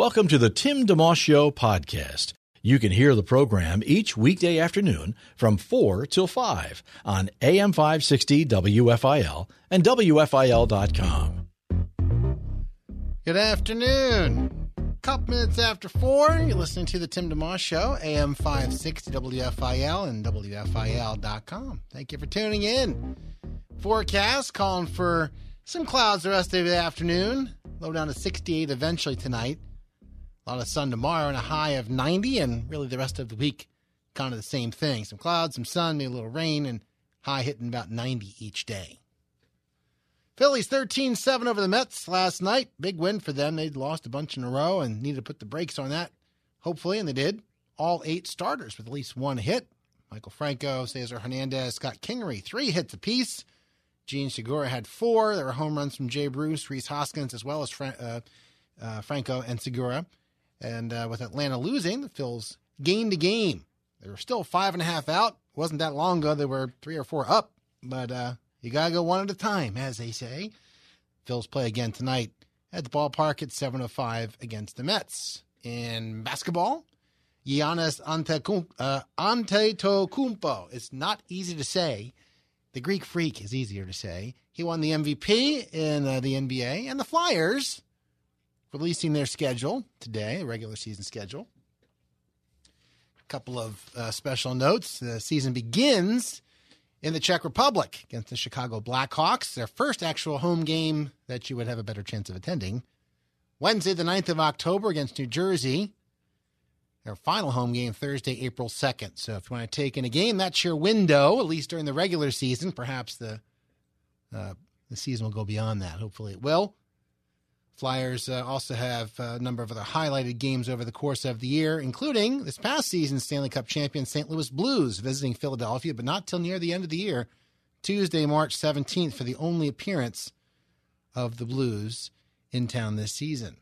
Welcome to the Tim DeMoss Show podcast. You can hear the program each weekday afternoon from 4 till 5 on AM 560 WFIL and WFIL.com. Good afternoon. Couple minutes after 4, you're listening to the Tim DeMoss Show, AM 560 WFIL and WFIL.com. Thank you for tuning in. Forecast calling for some clouds the rest of the afternoon. Low down to 68 eventually tonight. A lot of sun tomorrow and a high of 90, and really the rest of the week, kind of the same thing. Some clouds, some sun, maybe a little rain, and high hitting about 90 each day. Phillies 13 7 over the Mets last night. Big win for them. They'd lost a bunch in a row and needed to put the brakes on that, hopefully, and they did. All eight starters with at least one hit. Maikel Franco, Cesar Hernandez, Scott Kingery, three hits apiece. Jean Segura had four. There were home runs from Jay Bruce, Rhys Hoskins, as well as Fra- uh, uh, Franco and Segura. And uh, with Atlanta losing, the Phils gained a game. They were still five and a half out. It wasn't that long ago. They were three or four up, but uh, you got to go one at a time, as they say. Phils play again tonight at the ballpark at 7.05 against the Mets. In basketball, Giannis uh, Antetokounmpo. It's not easy to say. The Greek freak is easier to say. He won the MVP in uh, the NBA, and the Flyers releasing their schedule today, regular season schedule. A couple of uh, special notes. The season begins in the Czech Republic against the Chicago Blackhawks, their first actual home game that you would have a better chance of attending. Wednesday, the 9th of October against New Jersey. Their final home game Thursday, April 2nd. So if you want to take in a game, that's your window, at least during the regular season. Perhaps the uh, the season will go beyond that. Hopefully it will. Flyers uh, also have a number of other highlighted games over the course of the year, including this past season's Stanley Cup champion St. Louis Blues visiting Philadelphia, but not till near the end of the year, Tuesday, March 17th, for the only appearance of the Blues in town this season.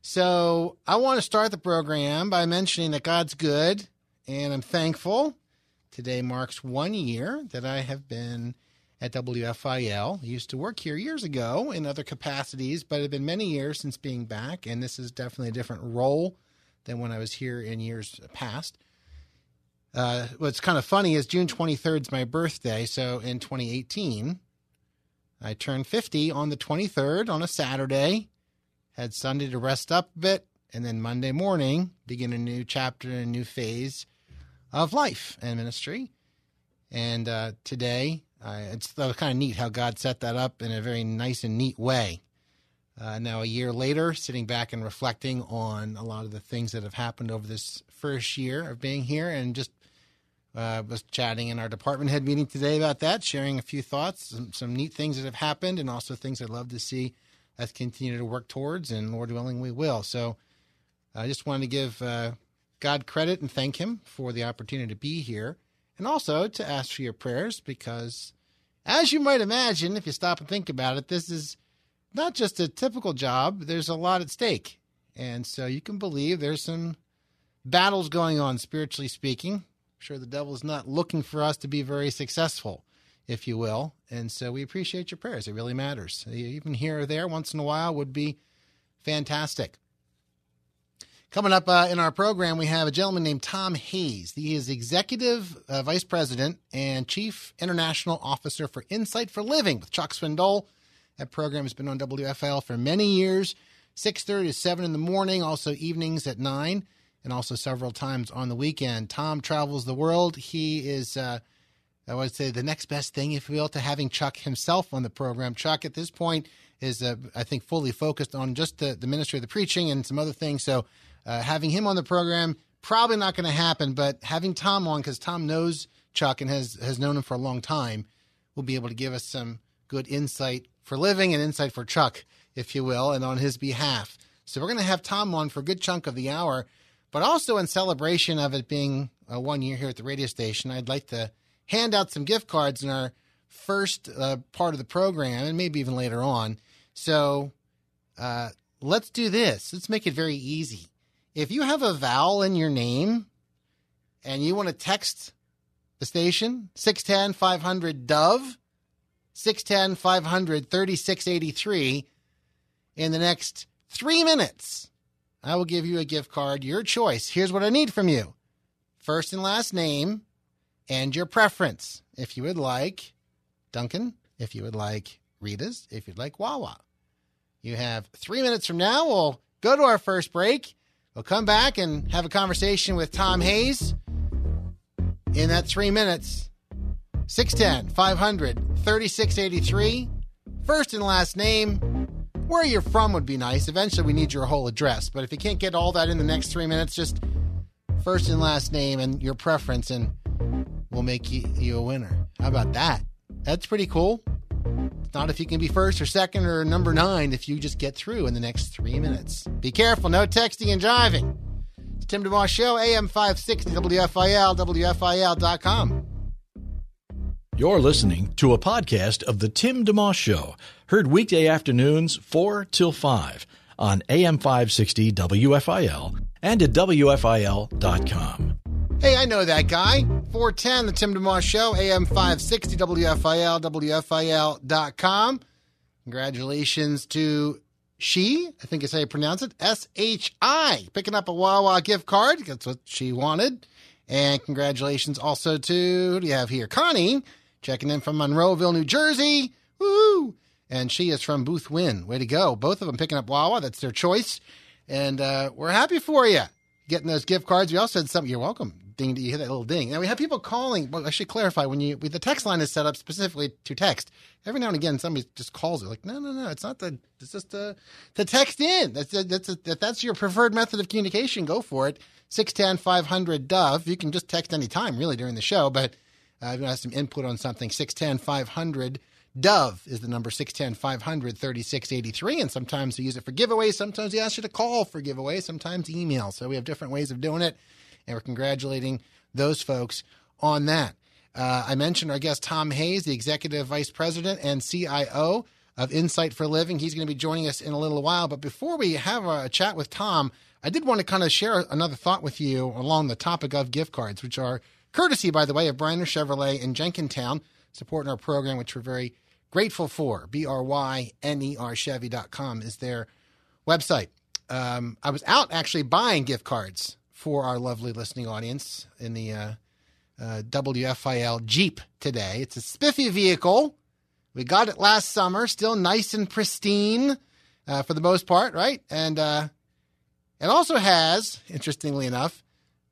So I want to start the program by mentioning that God's good, and I'm thankful. Today marks one year that I have been at WFIL. I used to work here years ago in other capacities, but it had been many years since being back, and this is definitely a different role than when I was here in years past. Uh, what's kind of funny is June 23rd is my birthday, so in 2018, I turned 50 on the 23rd on a Saturday, had Sunday to rest up a bit, and then Monday morning begin a new chapter and a new phase of life and ministry. And uh, today uh, it's kind of neat how God set that up in a very nice and neat way. Uh, now, a year later, sitting back and reflecting on a lot of the things that have happened over this first year of being here, and just uh, was chatting in our department head meeting today about that, sharing a few thoughts, some, some neat things that have happened, and also things I'd love to see us continue to work towards, and Lord willing, we will. So, I just wanted to give uh, God credit and thank Him for the opportunity to be here and also to ask for your prayers because, as you might imagine, if you stop and think about it, this is not just a typical job, there's a lot at stake. And so you can believe there's some battles going on, spiritually speaking. I'm sure the devil is not looking for us to be very successful, if you will. And so we appreciate your prayers. It really matters. Even here or there, once in a while, would be fantastic. Coming up uh, in our program, we have a gentleman named Tom Hayes. He is Executive uh, Vice President and Chief International Officer for Insight for Living with Chuck Swindoll. That program has been on WFL for many years, 6.30 to 7 in the morning, also evenings at 9, and also several times on the weekend. Tom travels the world. He is, uh, I would say, the next best thing, if you will, to having Chuck himself on the program. Chuck, at this point, is, uh, I think, fully focused on just the, the ministry of the preaching and some other things. So uh, having him on the program probably not going to happen, but having Tom on because Tom knows Chuck and has has known him for a long time, will be able to give us some good insight for living and insight for Chuck, if you will, and on his behalf. So we're going to have Tom on for a good chunk of the hour, but also in celebration of it being uh, one year here at the radio station, I'd like to hand out some gift cards in our first uh, part of the program, and maybe even later on. So uh, let's do this. Let's make it very easy if you have a vowel in your name and you want to text the station, 610 500 Dove, 610 500 3683, in the next three minutes, I will give you a gift card, your choice. Here's what I need from you first and last name and your preference. If you would like Dunkin', if you would like Rita's, if you'd like Wawa. You have three minutes from now. We'll go to our first break. We'll come back and have a conversation with Tom Hayes in that three minutes. 610 500 3683. First and last name. Where you're from would be nice. Eventually, we need your whole address. But if you can't get all that in the next three minutes, just first and last name and your preference, and we'll make you, you a winner. How about that? That's pretty cool. Not if you can be first or second or number nine if you just get through in the next three minutes. Be careful, no texting and driving. It's Tim DeMoss Show, AM 560 WFIL, WFIL.com. You're listening to a podcast of The Tim DeMoss Show, heard weekday afternoons 4 till 5 on AM 560 WFIL and at WFIL.com. Hey, I know that guy. 410, The Tim DeMoss Show, AM 560 WFIL, WFIL.com. Congratulations to she, I think is how you pronounce it, S H I, picking up a Wawa gift card. That's what she wanted. And congratulations also to, who do you have here? Connie, checking in from Monroeville, New Jersey. Woo! And she is from Booth Boothwyn. Way to go. Both of them picking up Wawa. That's their choice. And uh, we're happy for you getting those gift cards. We also said something. You're welcome. Ding, you hear that little ding. Now we have people calling. Well, I should clarify when you the text line is set up specifically to text. Every now and again, somebody just calls it like, no, no, no, it's not the. It's just the the text in. That's that's if that's your preferred method of communication. Go for it. 610 500 Dove. You can just text anytime really during the show, but uh, if you want some input on something, 610 500 Dove is the number 610 500 3683. And sometimes we use it for giveaways. Sometimes we ask you to call for giveaways. Sometimes email. So we have different ways of doing it. And we're congratulating those folks on that. Uh, I mentioned our guest Tom Hayes, the Executive Vice President and CIO of Insight for Living. He's going to be joining us in a little while. But before we have a chat with Tom, I did want to kind of share another thought with you along the topic of gift cards, which are courtesy, by the way, of Bryner Chevrolet in Jenkintown, supporting our program, which we're very grateful for. B R Y N E R Chevy.com is their website. Um, I was out actually buying gift cards for our lovely listening audience in the uh, uh, WFIL Jeep today. It's a spiffy vehicle. We got it last summer, still nice and pristine uh, for the most part, right? And uh, it also has, interestingly enough,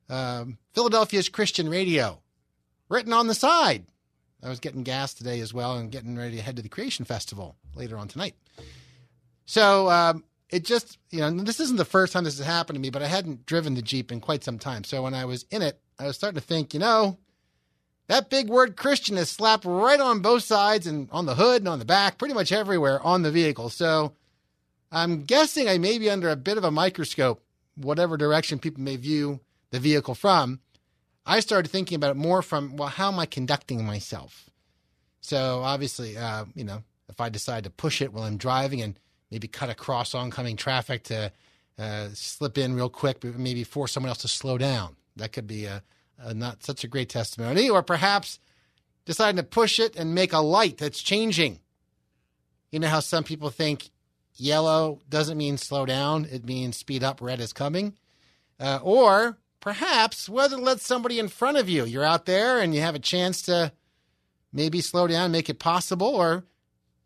um, Philadelphia's Christian Radio written on the side. I was getting gas today as well and getting ready to head to the Creation Festival later on tonight. So um, it just, you know, this isn't the first time this has happened to me, but I hadn't driven the Jeep in quite some time. So when I was in it, I was starting to think, you know, that big word Christian is slapped right on both sides and on the hood and on the back, pretty much everywhere on the vehicle. So I'm guessing I may be under a bit of a microscope, whatever direction people may view the vehicle from. I started thinking about it more from, well, how am I conducting myself? So obviously, uh, you know, if I decide to push it while I'm driving and maybe cut across oncoming traffic to uh, slip in real quick, but maybe force someone else to slow down. That could be a, a not such a great testimony. Or perhaps deciding to push it and make a light that's changing. You know how some people think yellow doesn't mean slow down, it means speed up, red is coming. Uh, or perhaps whether to let somebody in front of you. You're out there and you have a chance to maybe slow down, make it possible, or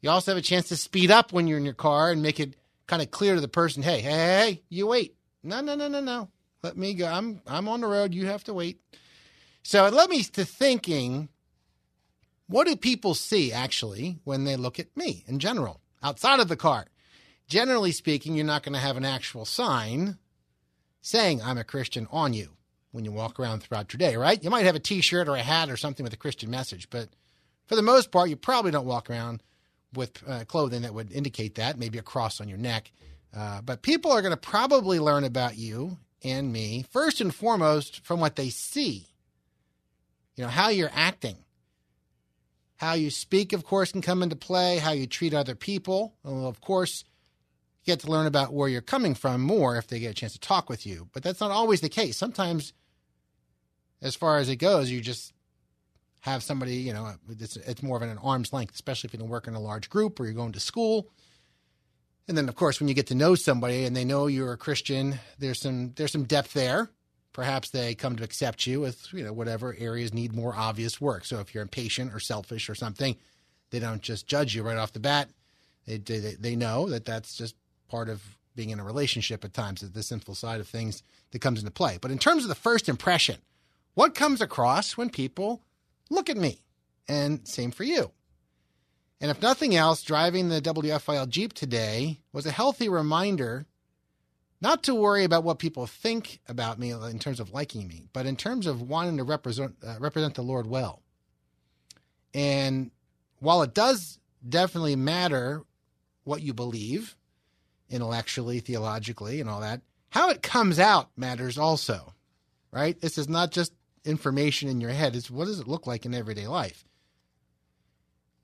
you also have a chance to speed up when you're in your car and make it kind of clear to the person, hey, hey, hey, you wait. No, no, no, no, no. Let me go. I'm I'm on the road. You have to wait. So it led me to thinking, what do people see actually when they look at me in general, outside of the car? Generally speaking, you're not going to have an actual sign saying I'm a Christian on you when you walk around throughout your day, right? You might have a t-shirt or a hat or something with a Christian message, but for the most part, you probably don't walk around with uh, clothing that would indicate that, maybe a cross on your neck. Uh, but people are going to probably learn about you and me first and foremost from what they see. You know, how you're acting. How you speak, of course, can come into play, how you treat other people. Well, of course, you get to learn about where you're coming from more if they get a chance to talk with you. But that's not always the case. Sometimes, as far as it goes, you just have somebody, you know, it's, it's more of an arm's length, especially if you don't work in a large group or you're going to school. And then, of course, when you get to know somebody and they know you're a Christian, there's some there's some depth there. Perhaps they come to accept you with you know whatever areas need more obvious work. So if you're impatient or selfish or something, they don't just judge you right off the bat. They they, they know that that's just part of being in a relationship at times, that the sinful side of things that comes into play. But in terms of the first impression, what comes across when people look at me? And same for you. And if nothing else, driving the WFIL Jeep today was a healthy reminder not to worry about what people think about me in terms of liking me, but in terms of wanting to represent uh, represent the Lord well. And while it does definitely matter what you believe intellectually, theologically, and all that, how it comes out matters also, right? This is not just information in your head, is what does it look like in everyday life?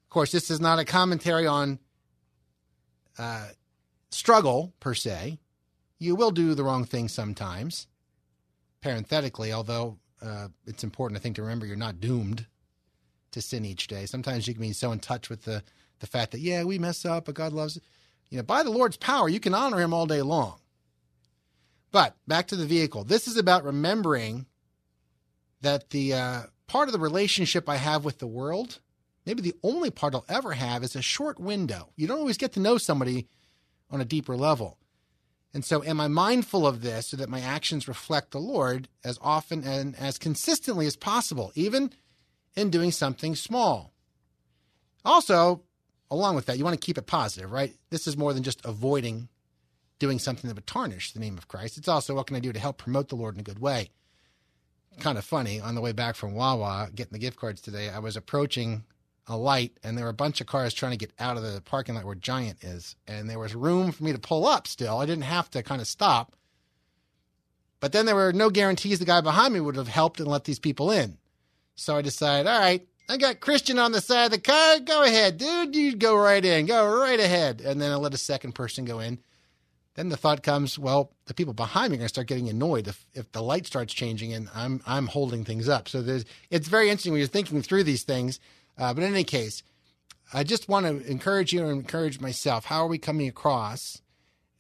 Of course, this is not a commentary on uh, struggle per se. You will do the wrong thing sometimes. Parenthetically, although uh, it's important, I think, to remember you're not doomed to sin each day. Sometimes you can be so in touch with the, the fact that, yeah, we mess up, but God loves You know, by the Lord's power, you can honor him all day long. But back to the vehicle. This is about remembering that the uh, part of the relationship I have with the world maybe the only part I'll ever have is a short window. You don't always get to know somebody on a deeper level. And so, am I mindful of this so that my actions reflect the Lord as often and as consistently as possible, even in doing something small? Also, along with that, you want to keep it positive, right? This is more than just avoiding doing something that would tarnish the name of Christ. It's also what can I do to help promote the Lord in a good way? Kind of funny, on the way back from Wawa, getting the gift cards today, I was approaching a light and there were a bunch of cars trying to get out of the parking lot where Giant is. And there was room for me to pull up still. I didn't have to kind of stop. But then there were no guarantees the guy behind me would have helped and let these people in. So I decided, all right, I got Christian on the side of the car. Go ahead, dude. You go right in. Go right ahead. And then I let a second person go in. Then the thought comes, well, the people behind me are going to start getting annoyed if, if the light starts changing and I'm I'm holding things up. So there's it's very interesting when you're thinking through these things uh, but in any case, I just want to encourage you and encourage myself. How are we coming across?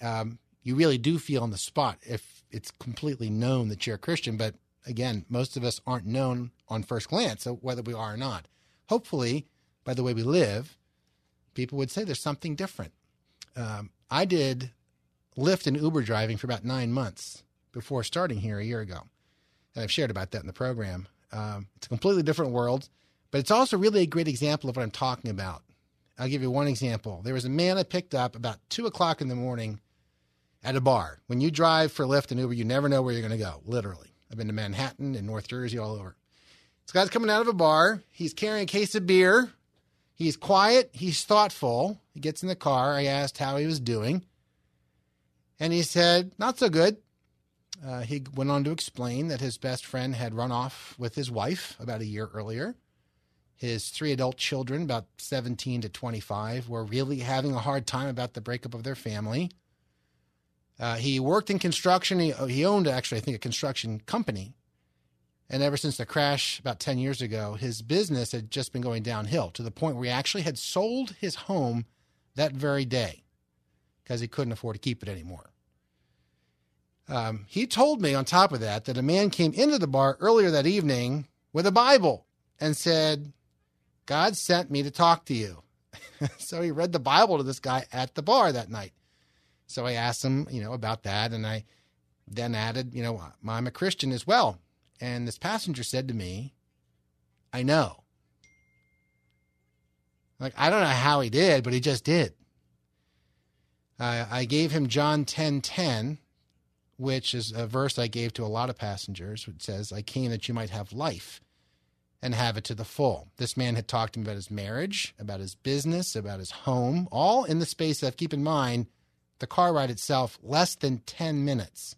Um, you really do feel on the spot if it's completely known that you're a Christian. But again, most of us aren't known on first glance, so whether we are or not. Hopefully, by the way we live, people would say there's something different. Um, I did Lyft and Uber driving for about nine months before starting here a year ago. And I've shared about that in the program. Um, it's a completely different world. But it's also really a great example of what I'm talking about. I'll give you one example. There was a man I picked up about two o'clock in the morning at a bar. When you drive for Lyft and Uber, you never know where you're going to go, literally. I've been to Manhattan and North Jersey, all over. This guy's coming out of a bar. He's carrying a case of beer. He's quiet. He's thoughtful. He gets in the car. I asked how he was doing. And he said, not so good. Uh, he went on to explain that his best friend had run off with his wife about a year earlier. His three adult children, about 17 to 25, were really having a hard time about the breakup of their family. Uh, he worked in construction. He, he owned, actually, I think, a construction company. And ever since the crash about 10 years ago, his business had just been going downhill to the point where he actually had sold his home that very day because he couldn't afford to keep it anymore. Um, he told me, on top of that, that a man came into the bar earlier that evening with a Bible and said, God sent me to talk to you. so he read the Bible to this guy at the bar that night. So I asked him, you know, about that. And I then added, you know, I'm a Christian as well. And this passenger said to me, I know. Like, I don't know how he did, but he just did. Uh, I gave him John 10 10, which is a verse I gave to a lot of passengers, which says, I came that you might have life and have it to the full. This man had talked to him about his marriage, about his business, about his home, all in the space of, keep in mind, the car ride itself, less than 10 minutes.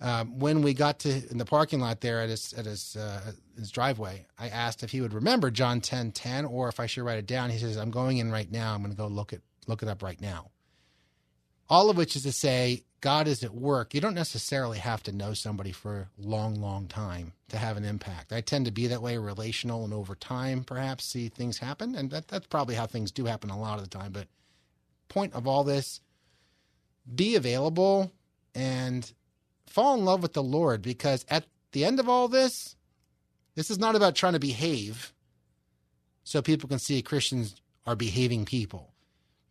Um, when we got to in the parking lot there at his at his uh, his driveway, I asked if he would remember John 10 10 or if I should write it down. He says, I'm going in right now. I'm going to go look it look it up right now. All of which is to say, God is at work. You don't necessarily have to know somebody for a long, long time to have an impact. I tend to be that way, relational, and over time, perhaps see things happen. And that, that's probably how things do happen a lot of the time. But point of all this, be available and fall in love with the Lord because at the end of all this, this is not about trying to behave so people can see Christians are behaving people.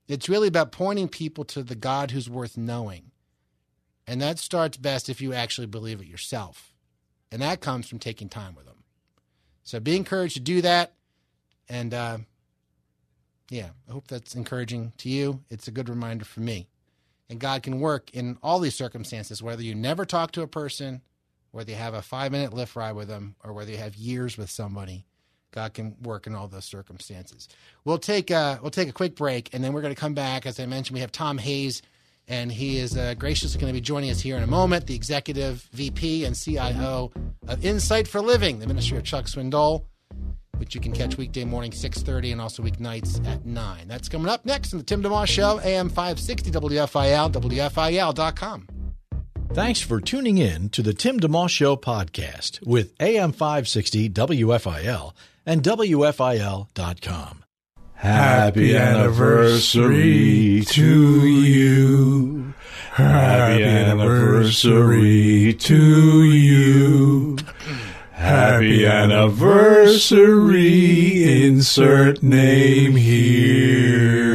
It's really about pointing people to the God who's worth knowing. And that starts best if you actually believe it yourself. And that comes from taking time with them. So be encouraged to do that. And uh, yeah, I hope that's encouraging to you. It's a good reminder for me. And God can work in all these circumstances, whether you never talk to a person, whether you have a five minute Lyft ride with them, or whether you have years with somebody. God can work in all those circumstances. We'll take a, we'll take a quick break, and then we're going to come back. As I mentioned, we have Tom Hayes, and he is uh, graciously going to be joining us here in a moment, the Executive VP and CIO of Insight for Living, the ministry of Chuck Swindoll which you can catch weekday morning 6.30 and also weeknights at 9 that's coming up next in the tim demoss show am 560 wfil wfil.com Thanks for tuning in to the Tim DeMoss Show podcast with AM 560 WFIL and WFIL.com. Happy anniversary to you. Happy anniversary to you. Happy anniversary, insert name here.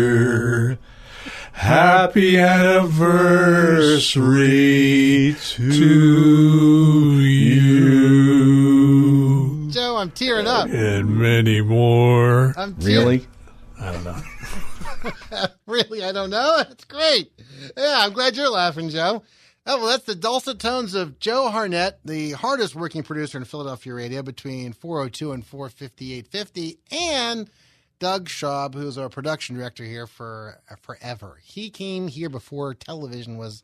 Happy anniversary to tearing up And many more. i'm tearing, I don't know. really i don't know that's great yeah i'm glad you're laughing joe Oh, well, that's the dulcet tones of Joe Harnett, the hardest working producer in Philadelphia radio between 402 and 45850, and Doug Schaub, who's our production director here for uh, forever. He came here before television was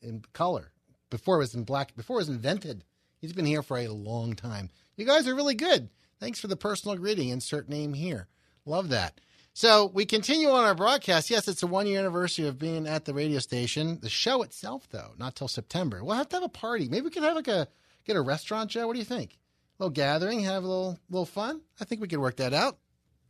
in color, before it was in black, before it was invented. He's been here for a long time. You guys are really good. Thanks for the personal greeting. Insert name here. Love that. So we continue on our broadcast. Yes, it's a one year anniversary of being at the radio station. The show itself, though, not till September. We'll have to have a party. Maybe we could have like a get a restaurant, Joe. What do you think? A little gathering, have a little little fun. I think we could work that out.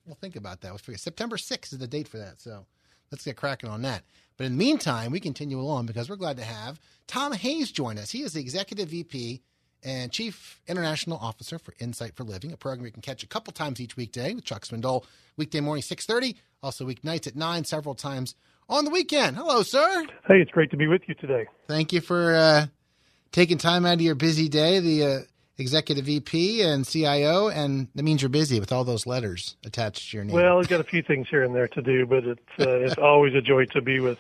We'll think about that. We'll figure September 6th is the date for that. So let's get cracking on that. But in the meantime, we continue along because we're glad to have Tom Hayes join us. He is the executive VP and Chief International Officer for Insight for Living, a program you can catch a couple times each weekday with Chuck Swindoll, weekday morning 6.30, also weeknights at 9, several times on the weekend. Hello, sir. Hey, it's great to be with you today. Thank you for uh, taking time out of your busy day, the uh, Executive VP and CIO, and that means you're busy with all those letters attached to your name. Well, I've got a few things here and there to do, but it's uh, it's always a joy to be with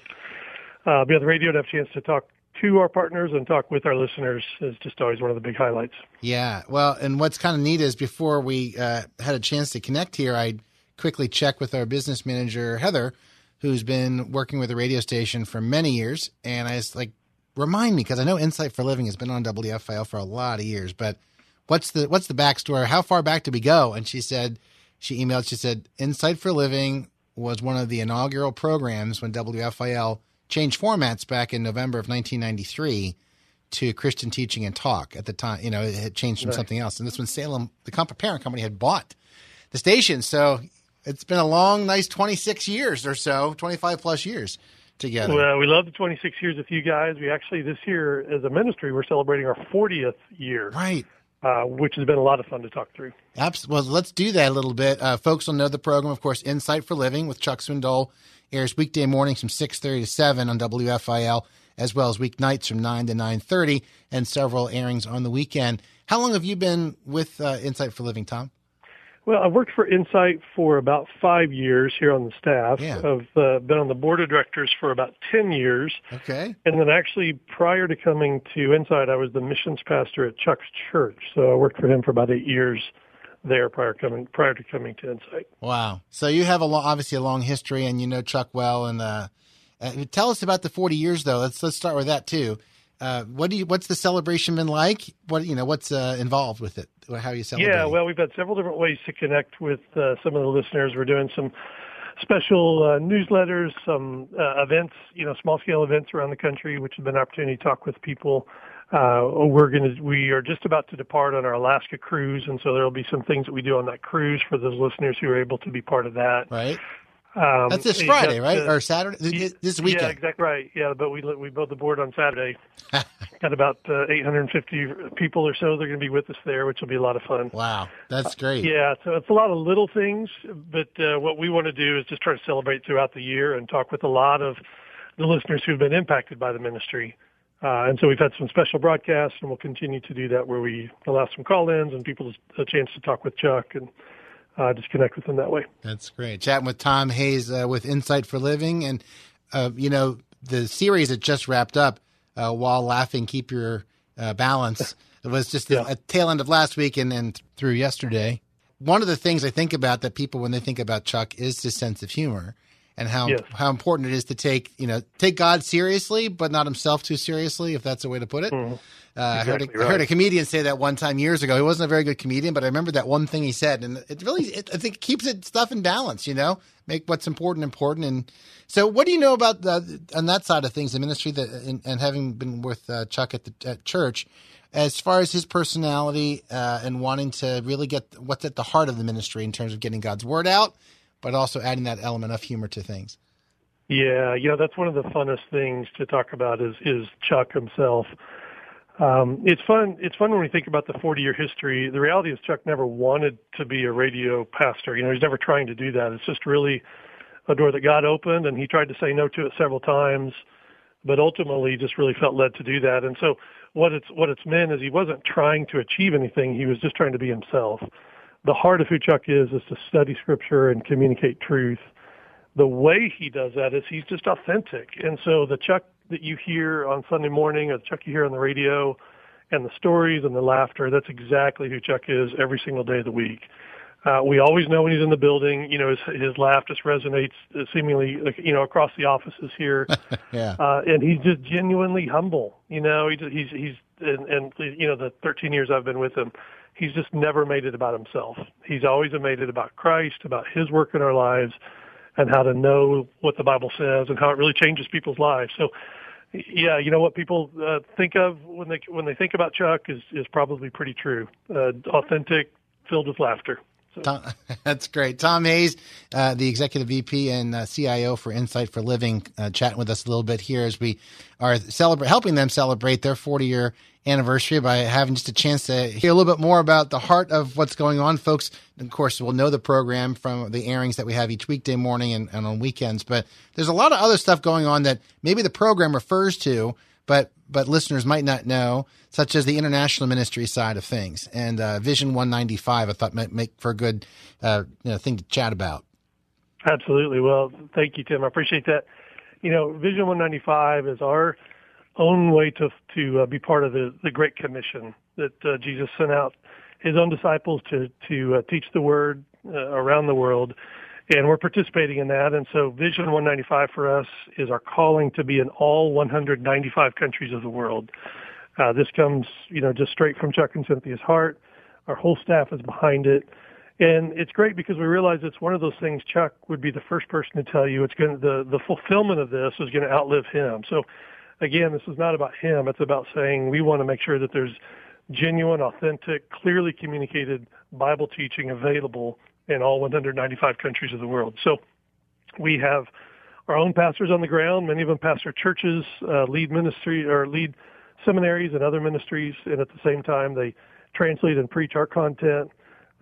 uh, be on the radio and have a chance to talk to our partners and talk with our listeners is just always one of the big highlights. Yeah. Well, and what's kind of neat is before we uh, had a chance to connect here, I quickly checked with our business manager, Heather, who's been working with the radio station for many years. And I was like, remind me, because I know Insight for Living has been on WFIL for a lot of years, but what's the what's the backstory? How far back did we go? And she said, she emailed, she said, Insight for Living was one of the inaugural programs when WFIL changed formats back in November of 1993 to Christian Teaching and Talk. At the time, you know, it had changed from Right. something else, and this when Salem, the comp- parent company, had bought the station. So it's been a long, nice 26 years or so, 25 plus years together. Well, we love the 26 years with you guys. We actually this year, as a ministry, we're celebrating our 40th year, right. uh, which has been a lot of fun to talk through. Abs- well, let's do that a little bit. Uh, folks will know the program, of course, Insight for Living with Chuck Swindoll airs weekday mornings from 6.30 to 7 on WFIL, as well as weeknights from 9 to 9.30, and several airings on the weekend. How long have you been with uh, Insight for Living, Tom? Well, I've worked for Insight for about five years here on the staff. Yeah. I've uh, been on the board of directors for about 10 years. Okay. And then actually, prior to coming to Insight, I was the missions pastor at Chuck's church. So I worked for him for about eight years there prior coming prior to coming to Insight. Wow. So you have a lo- obviously a long history, and you know Chuck well. And uh, uh, tell us about the 40 years, though. Let's let's start with that too. Uh, what do you? What's the celebration been like? What you know? What's uh, involved with it? How you celebrate? Yeah, well, we've had several different ways to connect with uh, some of the listeners. We're doing some special uh, newsletters, some uh, events, you know, small scale events around the country, which has been an opportunity to talk with people. Uh, we're going to, we are just about to depart on our Alaska cruise, and so there will be some things that we do on that cruise for those listeners who are able to be part of that. right. Um, That's this Friday, right? uh, or Saturday? This- this Yeah, weekend. exactly right. Yeah, but we we built the board on Saturday. Got about uh, 850 people or so. They're going to be with us there, which will be a lot of fun. Wow, that's great. Yeah, so it's a lot of little things, but uh, what we want to do is just try to celebrate throughout the year and talk with a lot of the listeners who've been impacted by the ministry. Uh, and so we've had some special broadcasts, and we'll continue to do that where we allow some call-ins and people a chance to talk with Chuck and uh, just connect with them that way. That's great. Chatting with Tom Hayes uh, with Insight for Living, and uh, you know the series that just wrapped up. Uh, While laughing, keep your uh, balance. It was just Yeah. a, a tail end of last week and then through yesterday. One of the things I think about that people when they think about Chuck is his sense of humor and how Yes. how important it is to take you know take God seriously, but not himself too seriously, if that's a way to put it. Uh, I, heard a, Exactly I heard a comedian say that one time years ago. He wasn't a very good comedian, but I remember that one thing he said, and it really, it, I think, it keeps it stuff in balance. You know, make what's important important. And so, what do you know about the on that side of things, the ministry that, and, and having been with uh, Chuck at the at church, as far as his personality uh, and wanting to really get what's at the heart of the ministry in terms of getting God's word out, but also adding that element of humor to things. Yeah, you know that's one of the funnest things to talk about is is Chuck himself. Um, it's fun. It's fun when we think about the 40 year history. The reality is Chuck never wanted to be a radio pastor. You know, he's never trying to do that. It's just really a door that God opened, and he tried to say no to it several times, but ultimately just really felt led to do that. And so what it's what it's meant is he wasn't trying to achieve anything. He was just trying to be himself. The heart of who Chuck is is to study Scripture and communicate truth the way he does that is he's just authentic. And so the Chuck that you hear on Sunday morning or the Chuck you hear on the radio and the stories and the laughter, that's exactly who Chuck is every single day of the week. Uh, we always know when he's in the building, you know, his, his laugh just resonates uh, seemingly, like, you know, across the offices here. Yeah. Uh, and he's just genuinely humble. You know, he just, he's, he's, and, and, you know, the 13 years I've been with him, he's just never made it about himself. He's always made it about Christ, about his work in our lives and how to know what the Bible says and how it really changes people's lives. So, yeah, you know what people uh, think of when they when they think about Chuck is is probably pretty true. Uh, authentic, filled with laughter. Tom, that's great. Tom Hayes, uh, the executive VP and uh, CIO for Insight for Living, uh, chatting with us a little bit here as we are celebrate, helping them celebrate their 40 year anniversary by having just a chance to hear a little bit more about the heart of what's going on. Folks, of course, will know the program from the airings that we have each weekday morning and, and on weekends, but there's a lot of other stuff going on that maybe the program refers to, but but listeners might not know, such as the international ministry side of things and uh, Vision 195. I thought might make for a good uh, you know, thing to chat about. Absolutely. Well, thank you, Tim. I appreciate that. You know, Vision 195 is our own way to to uh, be part of the the Great Commission that uh, Jesus sent out his own disciples to to uh, teach the word uh, around the world, and we're participating in that. And so, Vision 195 for us is our calling to be in all 195 countries of the world. Uh, this comes, you know, just straight from Chuck and Cynthia's heart. Our whole staff is behind it. And it's great because we realize it's one of those things Chuck would be the first person to tell you it's going to, the, the fulfillment of this is going to outlive him. So again, this is not about him. It's about saying we want to make sure that there's genuine, authentic, clearly communicated Bible teaching available in all 195 countries of the world. So we have our own pastors on the ground. Many of them pastor churches, uh, lead ministry or lead seminaries and other ministries, and at the same time they translate and preach our content,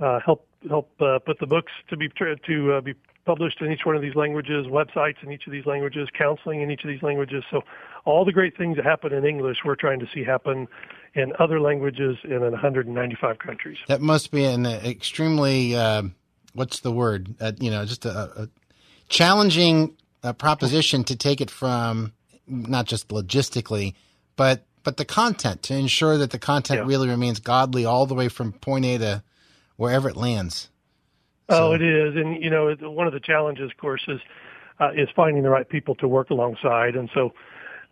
uh, help help uh, put the books to be to uh, be published in each one of these languages, websites in each of these languages, counseling in each of these languages. So all the great things that happen in English, we're trying to see happen in other languages in 195 countries. That must be an extremely uh, what's the word? Uh, you know, just a, a challenging uh, proposition to take it from not just logistically, but but the content to ensure that the content Yeah. really remains godly all the way from point A to wherever it lands. Oh, it is, and you know, one of the challenges, of course, is uh, is finding the right people to work alongside, and so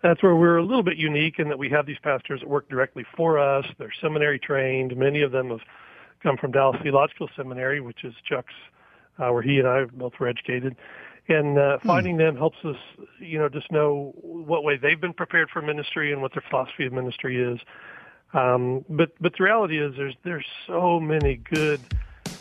that's where we're a little bit unique in that we have these pastors that work directly for us. They're seminary trained. Many of them have come from Dallas Theological Seminary, which is Chuck's, uh, where he and I both were educated. And uh, finding them helps us, you know, just know what way they've been prepared for ministry and what their philosophy of ministry is. Um, but but the reality is, there's there's so many good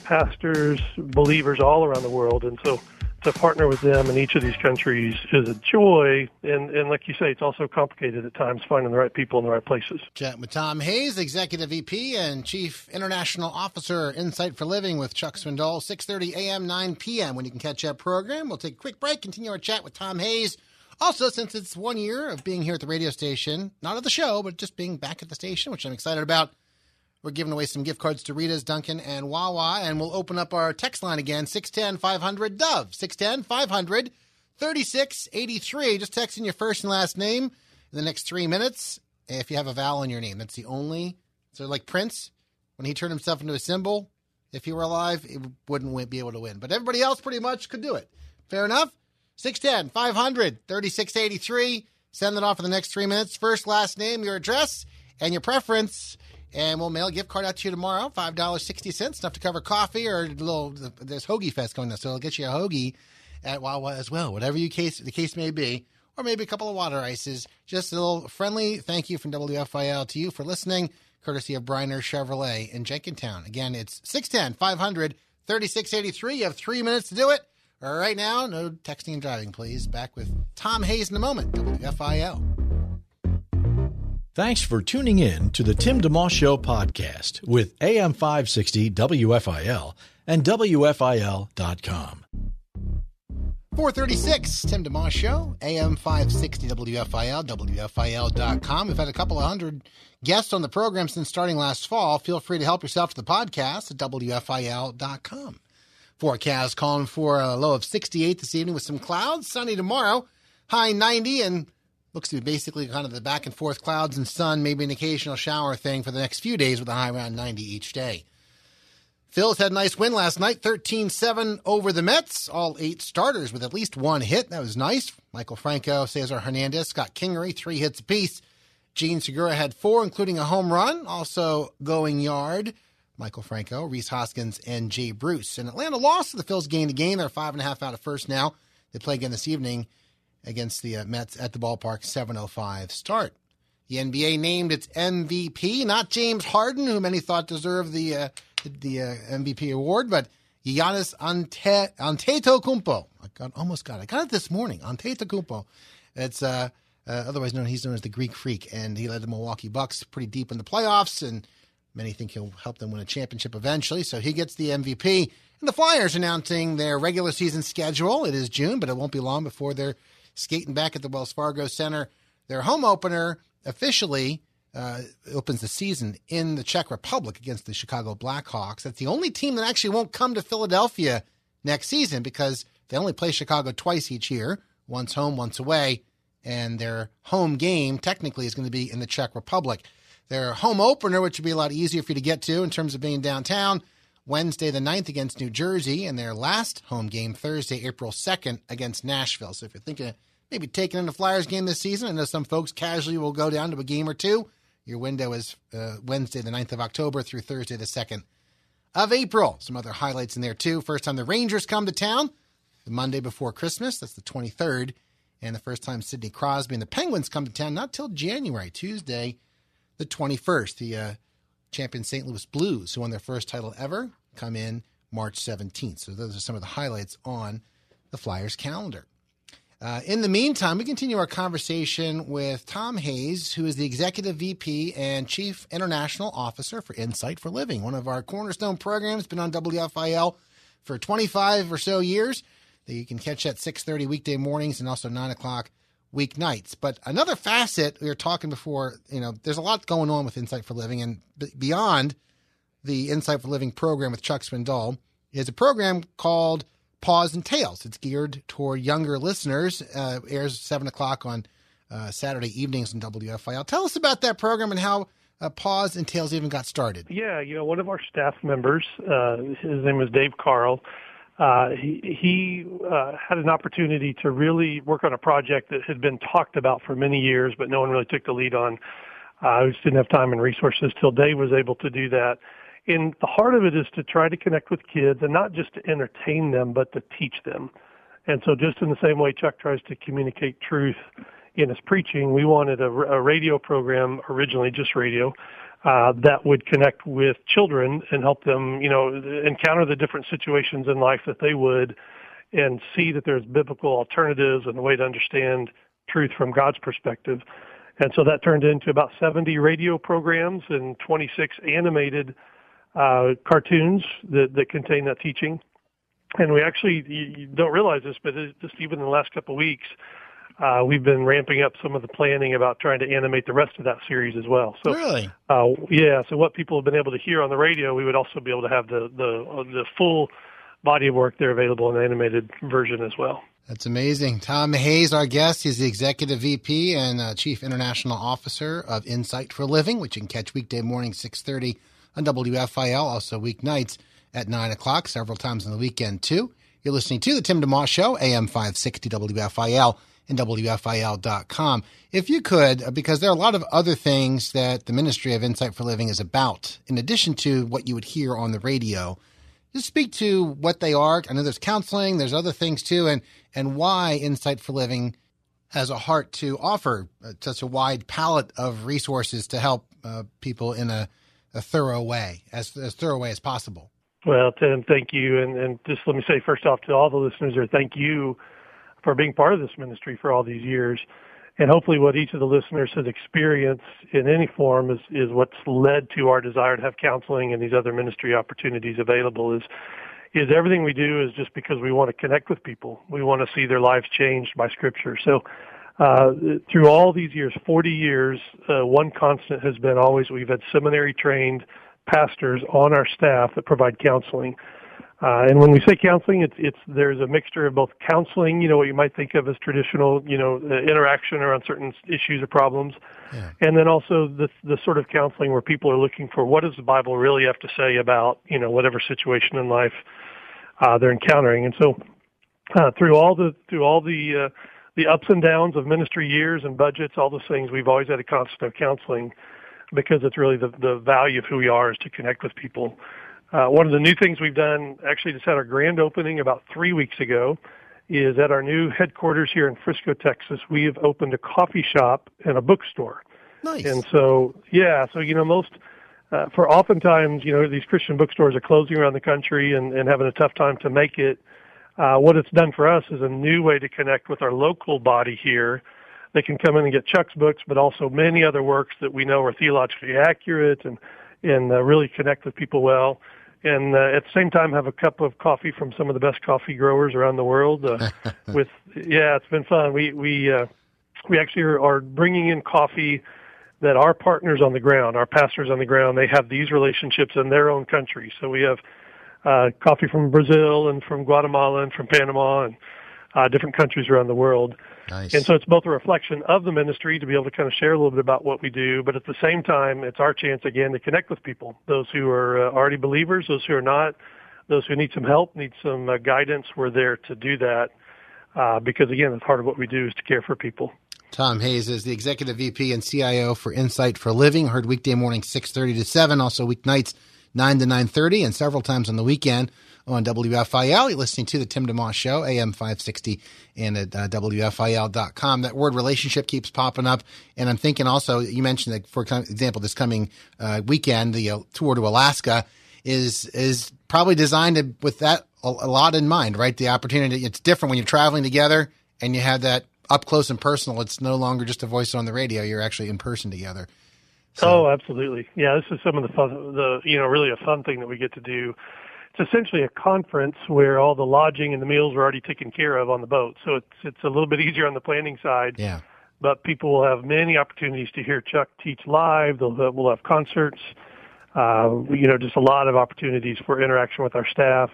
pastors, believers all around the world, and so to partner with them in each of these countries is a joy. And, and like you say, it's also complicated at times finding the right people in the right places. Chat with Tom Hayes, Executive VP and Chief International Officer, Insight for Living with Chuck Swindoll, 6.30 a.m., 9 p.m. when you can catch that program. We'll take a quick break, continue our chat with Tom Hayes. Also, since it's one year of being here at the radio station, not at the show, but just being back at the station, which I'm excited about, we're giving away some gift cards to Rita's, Dunkin', and Wawa, and we'll open up our text line again, 610 500 Dove, 610 500 3683. Just text in your first and last name in the next three minutes if you have a vowel in your name. That's the only. So, like Prince, when he turned himself into a symbol, if he were alive, he wouldn't be able to win. But everybody else pretty much could do it. Fair enough? 610 500 3683. Send it off for the next three minutes. First, last name, your address, and your preference and we'll mail a gift card out to you tomorrow. Five dollars sixty cents, enough to cover coffee or a little. There's hoagie fest going on, so it'll get you a hoagie at Wawa as well. Whatever you case the case may be, or maybe a couple of water ices. Just a little friendly thank you from WFIL to you for listening, courtesy of Bryner Chevrolet in Jenkintown. Again, it's 610 500 3683. You have three minutes to do it. Right now, no texting and driving, please. Back with Tom Hayes in a moment, WFIL. Thanks for tuning in to the Tim DeMoss Show podcast with AM 560 WFIL and WFIL.com. 436, Tim DeMoss Show, AM 560 WFIL, WFIL.com. We've had a couple of hundred guests on the program since starting last fall. Feel free to help yourself to the podcast at WFIL.com. Forecast calling for a low of 68 this evening with some clouds, sunny tomorrow, high 90, and looks to be basically kind of the back and forth clouds and sun, maybe an occasional shower thing for the next few days with a high around 90 each day. Phil's had a nice win last night, 13 7 over the Mets. All eight starters with at least one hit. That was nice. Maikel Franco, Cesar Hernandez, Scott Kingery, three hits apiece. Jean Segura had four, including a home run. Also going yard, Maikel Franco, Rhys Hoskins, and Jay Bruce. And Atlanta lost to the Phils game to game. They're five and a half out of first now. They play again this evening against the uh, Mets at the ballpark, 7:05 start. The NBA named its MVP, not James Harden, who many thought deserved the uh, the, uh, MVP award, but Giannis Ante, Antetokounmpo. I got almost got it. I got it this morning. Antetokounmpo. It's uh, uh, otherwise known. He's known as the Greek Freak, and he led the Milwaukee Bucks pretty deep in the playoffs, and many think he'll help them win a championship eventually. So he gets the MVP. And the Flyers announcing their regular season schedule. It is June, but it won't be long before they're skating back at the Wells Fargo Center. Their home opener officially uh, opens the season in the Czech Republic against the Chicago Blackhawks. That's the only team that actually won't come to Philadelphia next season because they only play Chicago twice each year, once home, once away, and their home game technically is going to be in the Czech Republic. Their home opener, which would be a lot easier for you to get to in terms of being downtown, Wednesday the 9th against New Jersey, and their last home game Thursday, April 2nd against Nashville. So if you're thinking maybe taking in the Flyers game this season. I know some folks casually will go down to a game or two. Your window is uh, Wednesday, the 9th of October through Thursday, the 2nd of April. Some other highlights in there, too. First time the Rangers come to town, the Monday before Christmas. That's the 23rd. And the first time Sidney Crosby and the Penguins come to town, not till January, Tuesday, the 21st. The uh, champion St. Louis Blues, who won their first title ever, come in March 17th. So those are some of the highlights on the Flyers calendar. Uh, in the meantime, we continue our conversation with Tom Hayes, who is the Executive VP and Chief International Officer for Insight for Living, one of our cornerstone programs, been on WFIL for 25 or so years. That you can catch at 6.30 weekday mornings and also 9 o'clock weeknights. But another facet, we were talking before, you know, there's a lot going on with Insight for Living, and beyond the Insight for Living program with Chuck Swindoll is a program called – Paws and Tales. It's geared toward younger listeners. Uh, airs seven o'clock on uh, Saturday evenings on WFIL. Tell us about that program and how uh, Paws and Tales even got started. Yeah, you know, one of our staff members, uh, his name is Dave Carl. Uh, he he uh, had an opportunity to really work on a project that had been talked about for many years, but no one really took the lead on. Uh, I just didn't have time and resources till Dave was able to do that and the heart of it is to try to connect with kids and not just to entertain them, but to teach them. And so, just in the same way Chuck tries to communicate truth in his preaching, we wanted a, a radio program, originally just radio, uh, that would connect with children and help them, you know, encounter the different situations in life that they would and see that there's biblical alternatives and a way to understand truth from God's perspective. And so that turned into about 70 radio programs and 26 animated uh, cartoons that, that contain that teaching. And we actually, you, don't realize this, but just even in the last couple of weeks, uh, we've been ramping up some of the planning about trying to animate the rest of that series as well. So, really, uh, yeah. So what people have been able to hear on the radio, we would also be able to have the the uh, the full body of work there available in the animated version as well. That's amazing. Tom Hayes, our guest, is the Executive VP and uh, Chief International Officer of Insight for Living, which you can catch weekday morning 6.30 on WFIL, also weeknights at 9 o'clock, several times on the weekend, too. You're listening to The Tim DeMoss Show, AM 560 WFIL and WFIL.com. If you could, uh, because there are a lot of other things that the Ministry of Insight for Living is about, in addition to what you would hear on the radio, just speak to what they are. I know there's counseling, there's other things too, and, and why Insight for Living has a heart to offer uh, such a wide palette of resources to help uh, people in a, a thorough way, as, as thorough way as possible. Well, Tim, thank you. And, and just let me say first off to all the listeners there, thank you for being part of this ministry for all these years. And hopefully what each of the listeners has experienced in any form is, is what's led to our desire to have counseling and these other ministry opportunities available is, is everything we do is just because we want to connect with people. We want to see their lives changed by scripture. So, uh, through all these years, 40 years, uh, one constant has been always we've had seminary trained pastors on our staff that provide counseling. Uh, and when we say counseling, it's it's there's a mixture of both counseling, you know, what you might think of as traditional, you know, uh, interaction around certain issues or problems, yeah. and then also the the sort of counseling where people are looking for what does the Bible really have to say about, you know, whatever situation in life uh, they're encountering. And so, uh, through all the through all the uh, the ups and downs of ministry years and budgets, all those things, we've always had a constant of counseling because it's really the the value of who we are is to connect with people. Uh, one of the new things we've done, actually just had our grand opening about three weeks ago, is at our new headquarters here in Frisco, Texas. We have opened a coffee shop and a bookstore. Nice. And so, yeah, so you know, most uh, for oftentimes, you know, these Christian bookstores are closing around the country and, and having a tough time to make it. Uh, what it's done for us is a new way to connect with our local body here. They can come in and get Chuck's books, but also many other works that we know are theologically accurate and and uh, really connect with people well and uh, at the same time have a cup of coffee from some of the best coffee growers around the world. Uh, with yeah, it's been fun. We we uh, we actually are, are bringing in coffee that our partners on the ground, our pastors on the ground, they have these relationships in their own country. So we have uh, coffee from Brazil and from Guatemala and from Panama and uh, different countries around the world. Nice. And so it's both a reflection of the ministry to be able to kind of share a little bit about what we do, but at the same time, it's our chance again to connect with people, those who are uh, already believers, those who are not, those who need some help, need some uh, guidance. We're there to do that uh, because again, it's part of what we do is to care for people. Tom Hayes is the executive VP and CIO for Insight for Living. Heard weekday morning six thirty to seven, also weeknights nine to nine thirty, and several times on the weekend on WFIL. You're listening to the Tim DeMoss Show, AM 560 and at uh, WFIL.com. That word relationship keeps popping up. And I'm thinking also, you mentioned that, for example, this coming uh, weekend, the uh, tour to Alaska is is probably designed to, with that a, a lot in mind, right? The opportunity, it's different when you're traveling together and you have that up close and personal. It's no longer just a voice on the radio. You're actually in person together. So. Oh, absolutely. Yeah, this is some of the fun, the you know, really a fun thing that we get to do it's essentially a conference where all the lodging and the meals are already taken care of on the boat. So it's it's a little bit easier on the planning side. Yeah. But people will have many opportunities to hear Chuck teach live. They'll we'll have concerts. Uh, you know, just a lot of opportunities for interaction with our staff.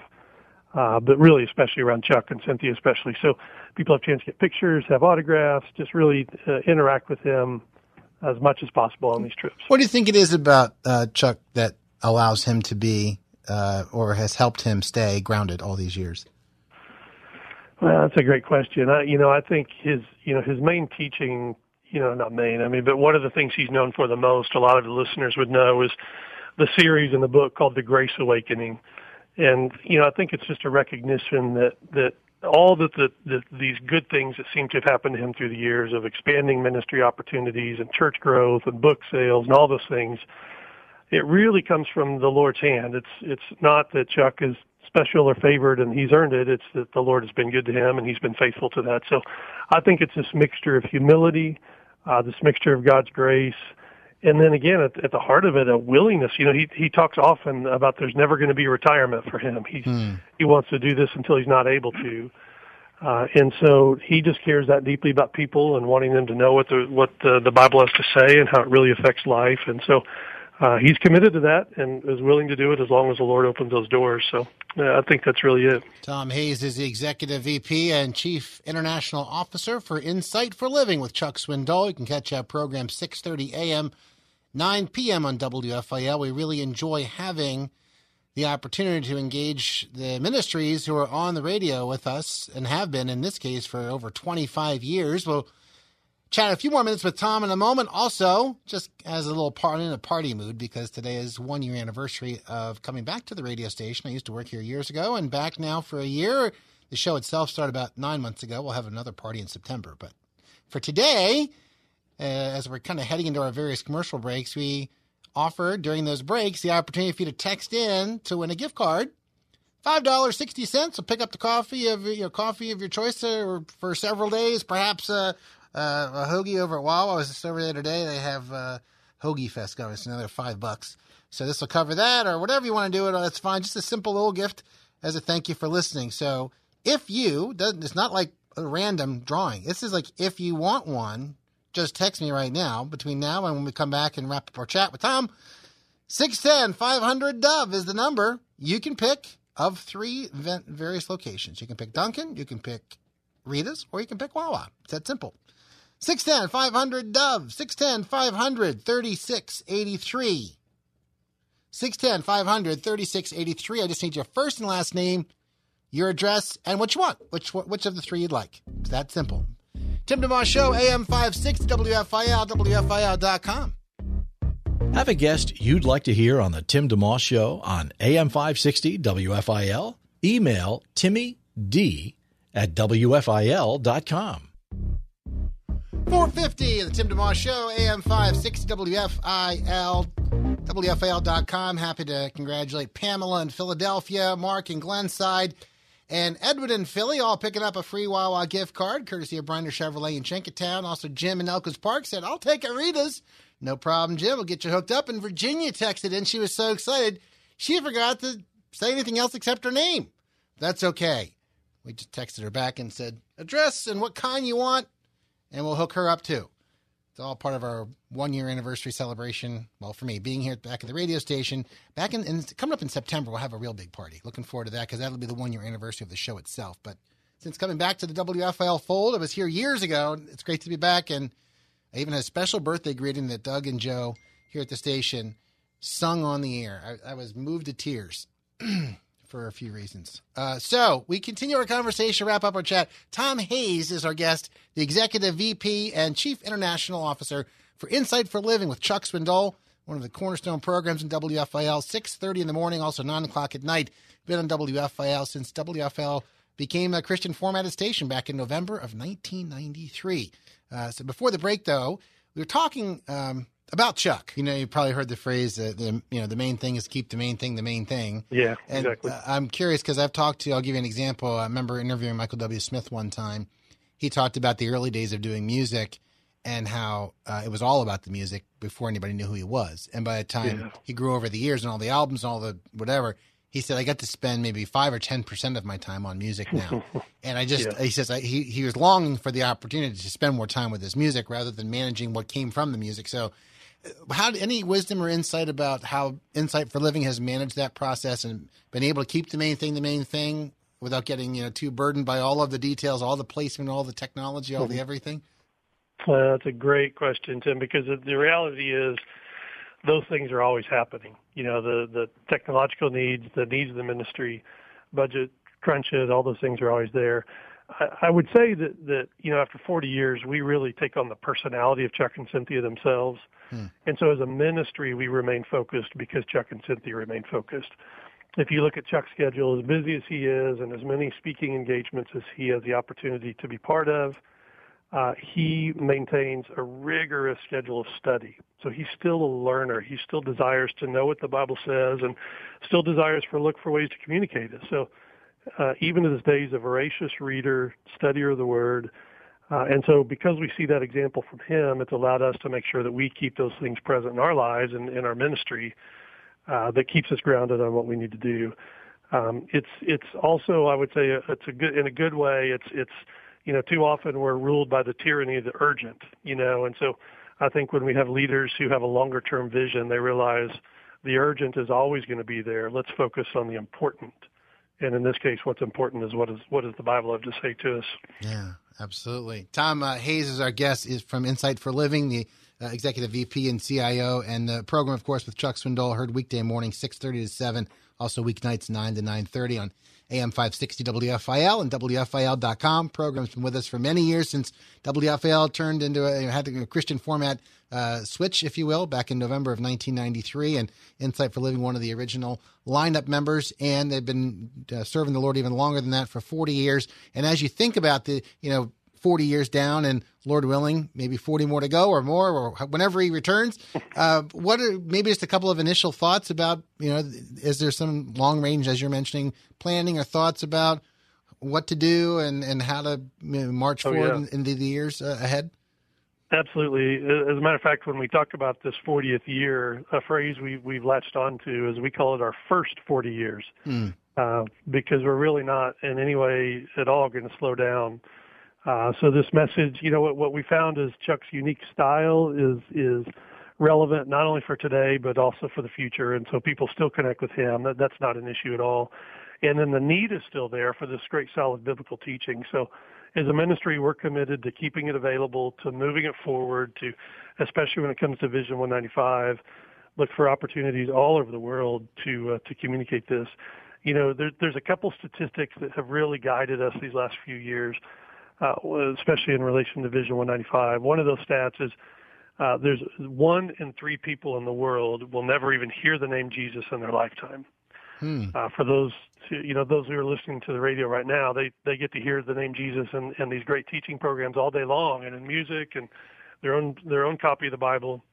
Uh, but really, especially around Chuck and Cynthia, especially. So people have a chance to get pictures, have autographs, just really uh, interact with him as much as possible on these trips. What do you think it is about uh, Chuck that allows him to be uh, or has helped him stay grounded all these years? Well, that's a great question. I, you know, I think his, you know, his main teaching, you know, not main, I mean, but one of the things he's known for the most, a lot of the listeners would know, is the series in the book called The Grace Awakening. And, you know, I think it's just a recognition that, that all that the, the, these good things that seem to have happened to him through the years of expanding ministry opportunities and church growth and book sales and all those things – it really comes from the Lord's hand. It's it's not that Chuck is special or favored and he's earned it. It's that the Lord has been good to him and he's been faithful to that. So I think it's this mixture of humility, uh, this mixture of God's grace, and then again at, at the heart of it, a willingness. You know, he he talks often about there's never going to be retirement for him. He hmm. he wants to do this until he's not able to. Uh, and so he just cares that deeply about people and wanting them to know what the what the, the Bible has to say and how it really affects life. And so uh, he's committed to that and is willing to do it as long as the Lord opens those doors. So I think that's really it. Tom Hayes is the Executive VP and Chief International Officer for Insight for Living with Chuck Swindoll. You can catch our program 6.30 a.m., 9 p.m. on WFIL. We really enjoy having the opportunity to engage the ministries who are on the radio with us and have been, in this case, for over 25 years. We'll chat a few more minutes with Tom in a moment. Also, just as a little part in a party mood because today is one year anniversary of coming back to the radio station. I used to work here years ago and back now for a year. The show itself started about nine months ago. We'll have another party in September. But for today, uh, as we're kind of heading into our various commercial breaks, we offer during those breaks the opportunity for you to text in to win a gift card. Five dollars sixty cents will pick up the coffee of your coffee of your choice uh, for several days, perhaps uh, uh, a hoagie over at Wawa. I was just over there today. They have uh, Hoagie Fest going. It's another five bucks. So this will cover that or whatever you want to do. It it's fine. Just a simple little gift as a thank you for listening. So if you, doesn't, it's not like a random drawing. This is like if you want one, just text me right now. Between now and when we come back and wrap up our chat with Tom, 610 500 Dove is the number. You can pick of three various locations. You can pick Dunkin', you can pick Rita's, or you can pick Wawa. It's that simple. 610 500 Dove, 610 500 3683. 610 500 3683. I just need your first and last name, your address, and what you want. Which, which of the three you'd like. It's that simple. Tim DeMoss Show, AM 560 WFIL, WFIL.com. Have a guest you'd like to hear on the Tim DeMoss Show on AM 560 WFIL? Email Timmy D at WFIL.com. 450, the Tim DeMoss Show, AM 560 WFIL, WFIL.com. Happy to congratulate Pamela in Philadelphia, Mark in Glenside, and Edward and Philly all picking up a free Wawa gift card, courtesy of Bryner Chevrolet in Jenkintown. Also, Jim in Elkins Park said, I'll take a Rita's. No problem, Jim. We'll get you hooked up. And Virginia texted in. She was so excited, she forgot to say anything else except her name. That's okay. We just texted her back and said, address and what kind you want and we'll hook her up too. It's all part of our one year anniversary celebration. Well, for me, being here back at the radio station, back in, in coming up in September, we'll have a real big party. Looking forward to that because that'll be the one year anniversary of the show itself. But since coming back to the WFL fold, I was here years ago. It's great to be back, and I even had a special birthday greeting that Doug and Joe here at the station sung on the air. I, I was moved to tears. for a few reasons. Uh, so we continue our conversation, wrap up our chat. Tom Hayes is our guest, the Executive VP and Chief International Officer for Insight for Living with Chuck Swindoll, one of the cornerstone programs in WFIL, 6.30 in the morning, also 9 o'clock at night. Been on WFIL since WFIL became a Christian formatted station back in November of 1993. Uh, so before the break, though, we were talking um, about Chuck. You know, you probably heard the phrase that the you know the main thing is keep the main thing the main thing. Yeah, and, exactly. Uh, I'm curious because I've talked to. I'll give you an example. I remember interviewing Michael W. Smith one time. He talked about the early days of doing music and how uh, it was all about the music before anybody knew who he was. And by the time yeah. he grew over the years and all the albums and all the whatever, he said I got to spend maybe five or ten percent of my time on music now. and I just yeah. he says I, he he was longing for the opportunity to spend more time with his music rather than managing what came from the music. So how any wisdom or insight about how Insight for Living has managed that process and been able to keep the main thing the main thing without getting you know too burdened by all of the details, all the placement, all the technology, all the mm-hmm. everything? Well, that's a great question, Tim, because the reality is those things are always happening. You know, the the technological needs, the needs of the ministry, budget crunches, all those things are always there. I would say that that you know after 40 years we really take on the personality of Chuck and Cynthia themselves, hmm. and so as a ministry we remain focused because Chuck and Cynthia remain focused. If you look at Chuck's schedule, as busy as he is, and as many speaking engagements as he has the opportunity to be part of, uh, he maintains a rigorous schedule of study. So he's still a learner. He still desires to know what the Bible says and still desires for look for ways to communicate it. So uh, even in his days, a voracious reader, studier of the Word. Uh, and so because we see that example from him, it's allowed us to make sure that we keep those things present in our lives and in our ministry uh, that keeps us grounded on what we need to do. Um, it's it's also I would say it's a good in a good way. It's it's you know, too often we're ruled by the tyranny of the urgent, you know, and so I think when we have leaders who have a longer term vision, they realize the urgent is always going to be there. Let's focus on the important. And in this case, what's important is what is what does the Bible have to say to us? Yeah, absolutely. Tom uh, Hayes is our guest is from Insight for Living, the uh, executive VP and CIO, and the program, of course, with Chuck Swindoll, heard weekday morning six thirty to seven, also weeknights nine to nine thirty on AM 560 WFIL and WFIL.com. Program's been with us for many years since WFIL turned into a, had a Christian format uh, switch, if you will, back in November of 1993. And Insight for Living, one of the original lineup members. And they've been uh, serving the Lord even longer than that for 40 years. And as you think about the, you know, 40 years down and Lord willing, maybe 40 more to go or more or whenever he returns. Uh, what are maybe just a couple of initial thoughts about, you know, is there some long range, as you're mentioning, planning or thoughts about what to do and, and how to you know, march oh, forward yeah. into the years uh, ahead? Absolutely. As a matter of fact, when we talk about this 40th year, a phrase we, we've latched onto is we call it our first 40 years mm. uh, because we're really not in any way at all going to slow down. Uh, so this message, you know, what, what we found is Chuck's unique style is is relevant not only for today but also for the future, and so people still connect with him. That, that's not an issue at all. And then the need is still there for this great solid biblical teaching. So as a ministry, we're committed to keeping it available, to moving it forward, to especially when it comes to Vision 195, look for opportunities all over the world to uh, to communicate this. You know, there, there's a couple statistics that have really guided us these last few years uh, especially in relation to Vision 195. One of those stats is uh, there's one in three people in the world will never even hear the name Jesus in their lifetime. Hmm. Uh, for those, you know, those who are listening to the radio right now, they they get to hear the name Jesus and, and these great teaching programs all day long, and in music and their own their own copy of the Bible.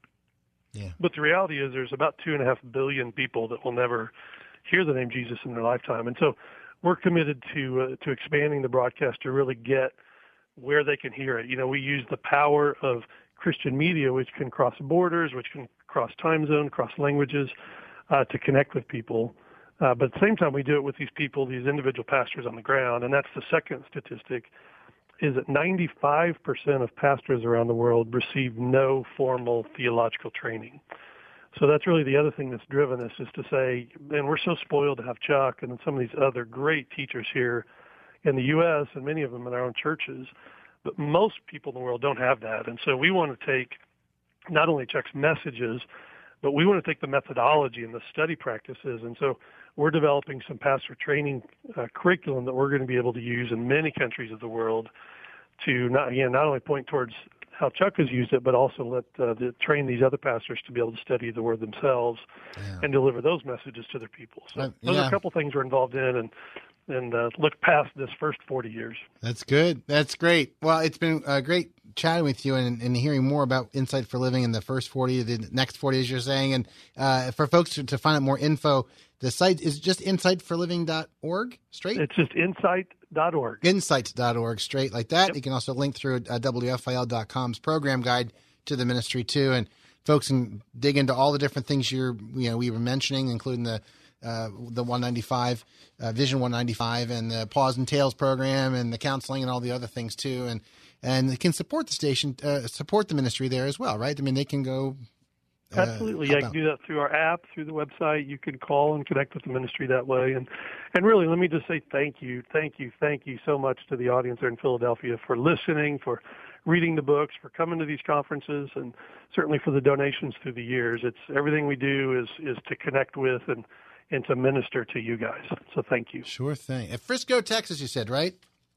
Yeah. But the reality is, there's about two and a half billion people that will never hear the name Jesus in their lifetime, and so we're committed to uh, to expanding the broadcast to really get where they can hear it. You know, we use the power of Christian media, which can cross borders, which can cross time zone, cross languages, uh, to connect with people. Uh, but at the same time, we do it with these people, these individual pastors on the ground. And that's the second statistic is that 95% of pastors around the world receive no formal theological training. So that's really the other thing that's driven us is to say, and we're so spoiled to have Chuck and some of these other great teachers here in the U.S. and many of them in our own churches. But most people in the world don't have that. And so we want to take not only Chuck's messages, but we want to take the methodology and the study practices. And so we're developing some pastor training uh, curriculum that we're going to be able to use in many countries of the world to not again not only point towards how Chuck has used it, but also let uh, the, train these other pastors to be able to study the Word themselves yeah. and deliver those messages to their people. So uh, those yeah. are a couple things we're involved in, and and uh, look past this first 40 years. That's good. That's great. Well, it's been uh, great chatting with you and, and, hearing more about Insight for Living in the first 40, the next 40, as you're saying. And uh, for folks to, to, find out more info, the site is just insightforliving.org, straight? It's just insight.org. Insight.org, straight like that. Yep. You can also link through uh, WFIL.com's program guide to the ministry, too. And folks can dig into all the different things you're, you know, we were mentioning, including the uh, the 195 uh, Vision 195 and the Paws and Tales program and the counseling and all the other things too, and and they can support the station, uh, support the ministry there as well, right? I mean, they can go. Uh, Absolutely, yeah. You can do that through our app, through the website. You can call and connect with the ministry that way. And and really, let me just say thank you, thank you, thank you so much to the audience there in Philadelphia for listening, for reading the books, for coming to these conferences, and certainly for the donations through the years. It's everything we do is is to connect with and and to minister to you guys. So thank you. Sure thing. At Frisco, Texas, you said, right?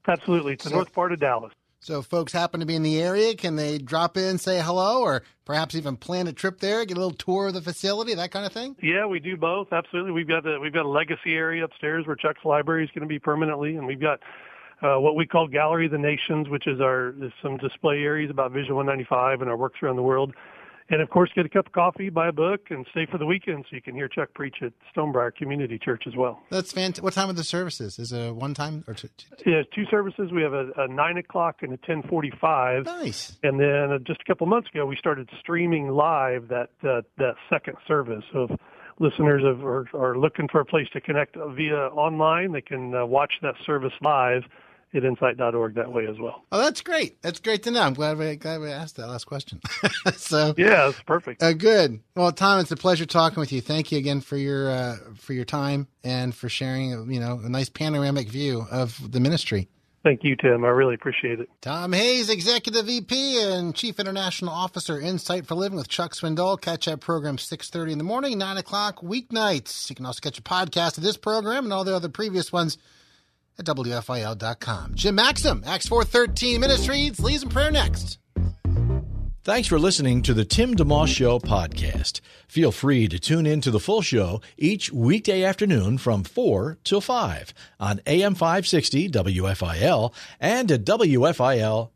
Absolutely. It's so, the north part of Dallas. So, folks happen to be in the area, can they drop in, say hello, or perhaps even plan a trip there, get a little tour of the facility, that kind of thing? Yeah, we do both. Absolutely. We've got a, we've got a legacy area upstairs where Chuck's library is going to be permanently, and we've got uh, what we call Gallery of the Nations, which is our some display areas about Vision 195 and our works around the world. And of course, get a cup of coffee, buy a book, and stay for the weekend so you can hear Chuck preach at Stonebriar Community Church as well. That's fantastic. What time are the services? Is it a one time or two? Yeah, two services. We have a, a nine o'clock and a ten forty-five. Nice. And then uh, just a couple months ago, we started streaming live that uh, that second service. So if listeners have, are, are looking for a place to connect via online, they can uh, watch that service live at insight.org that way as well. Oh, that's great. That's great to know. I'm glad we glad we asked that last question. so yeah, it's perfect. Uh, good. Well, Tom, it's a pleasure talking with you. Thank you again for your uh, for your time and for sharing. You know, a nice panoramic view of the ministry. Thank you, Tim. I really appreciate it. Tom Hayes, Executive VP and Chief International Officer, Insight for Living with Chuck Swindoll. Catch that program 6.30 in the morning, 9 o'clock weeknights. You can also catch a podcast of this program and all the other previous ones at WFIL.com. Jim Maxim, Acts 413 Ministries, leads in prayer next. Thanks for listening to the Tim DeMoss Show podcast. Feel free to tune in to the full show each weekday afternoon from 4 till 5 on AM 560 WFIL and at WFIL.com.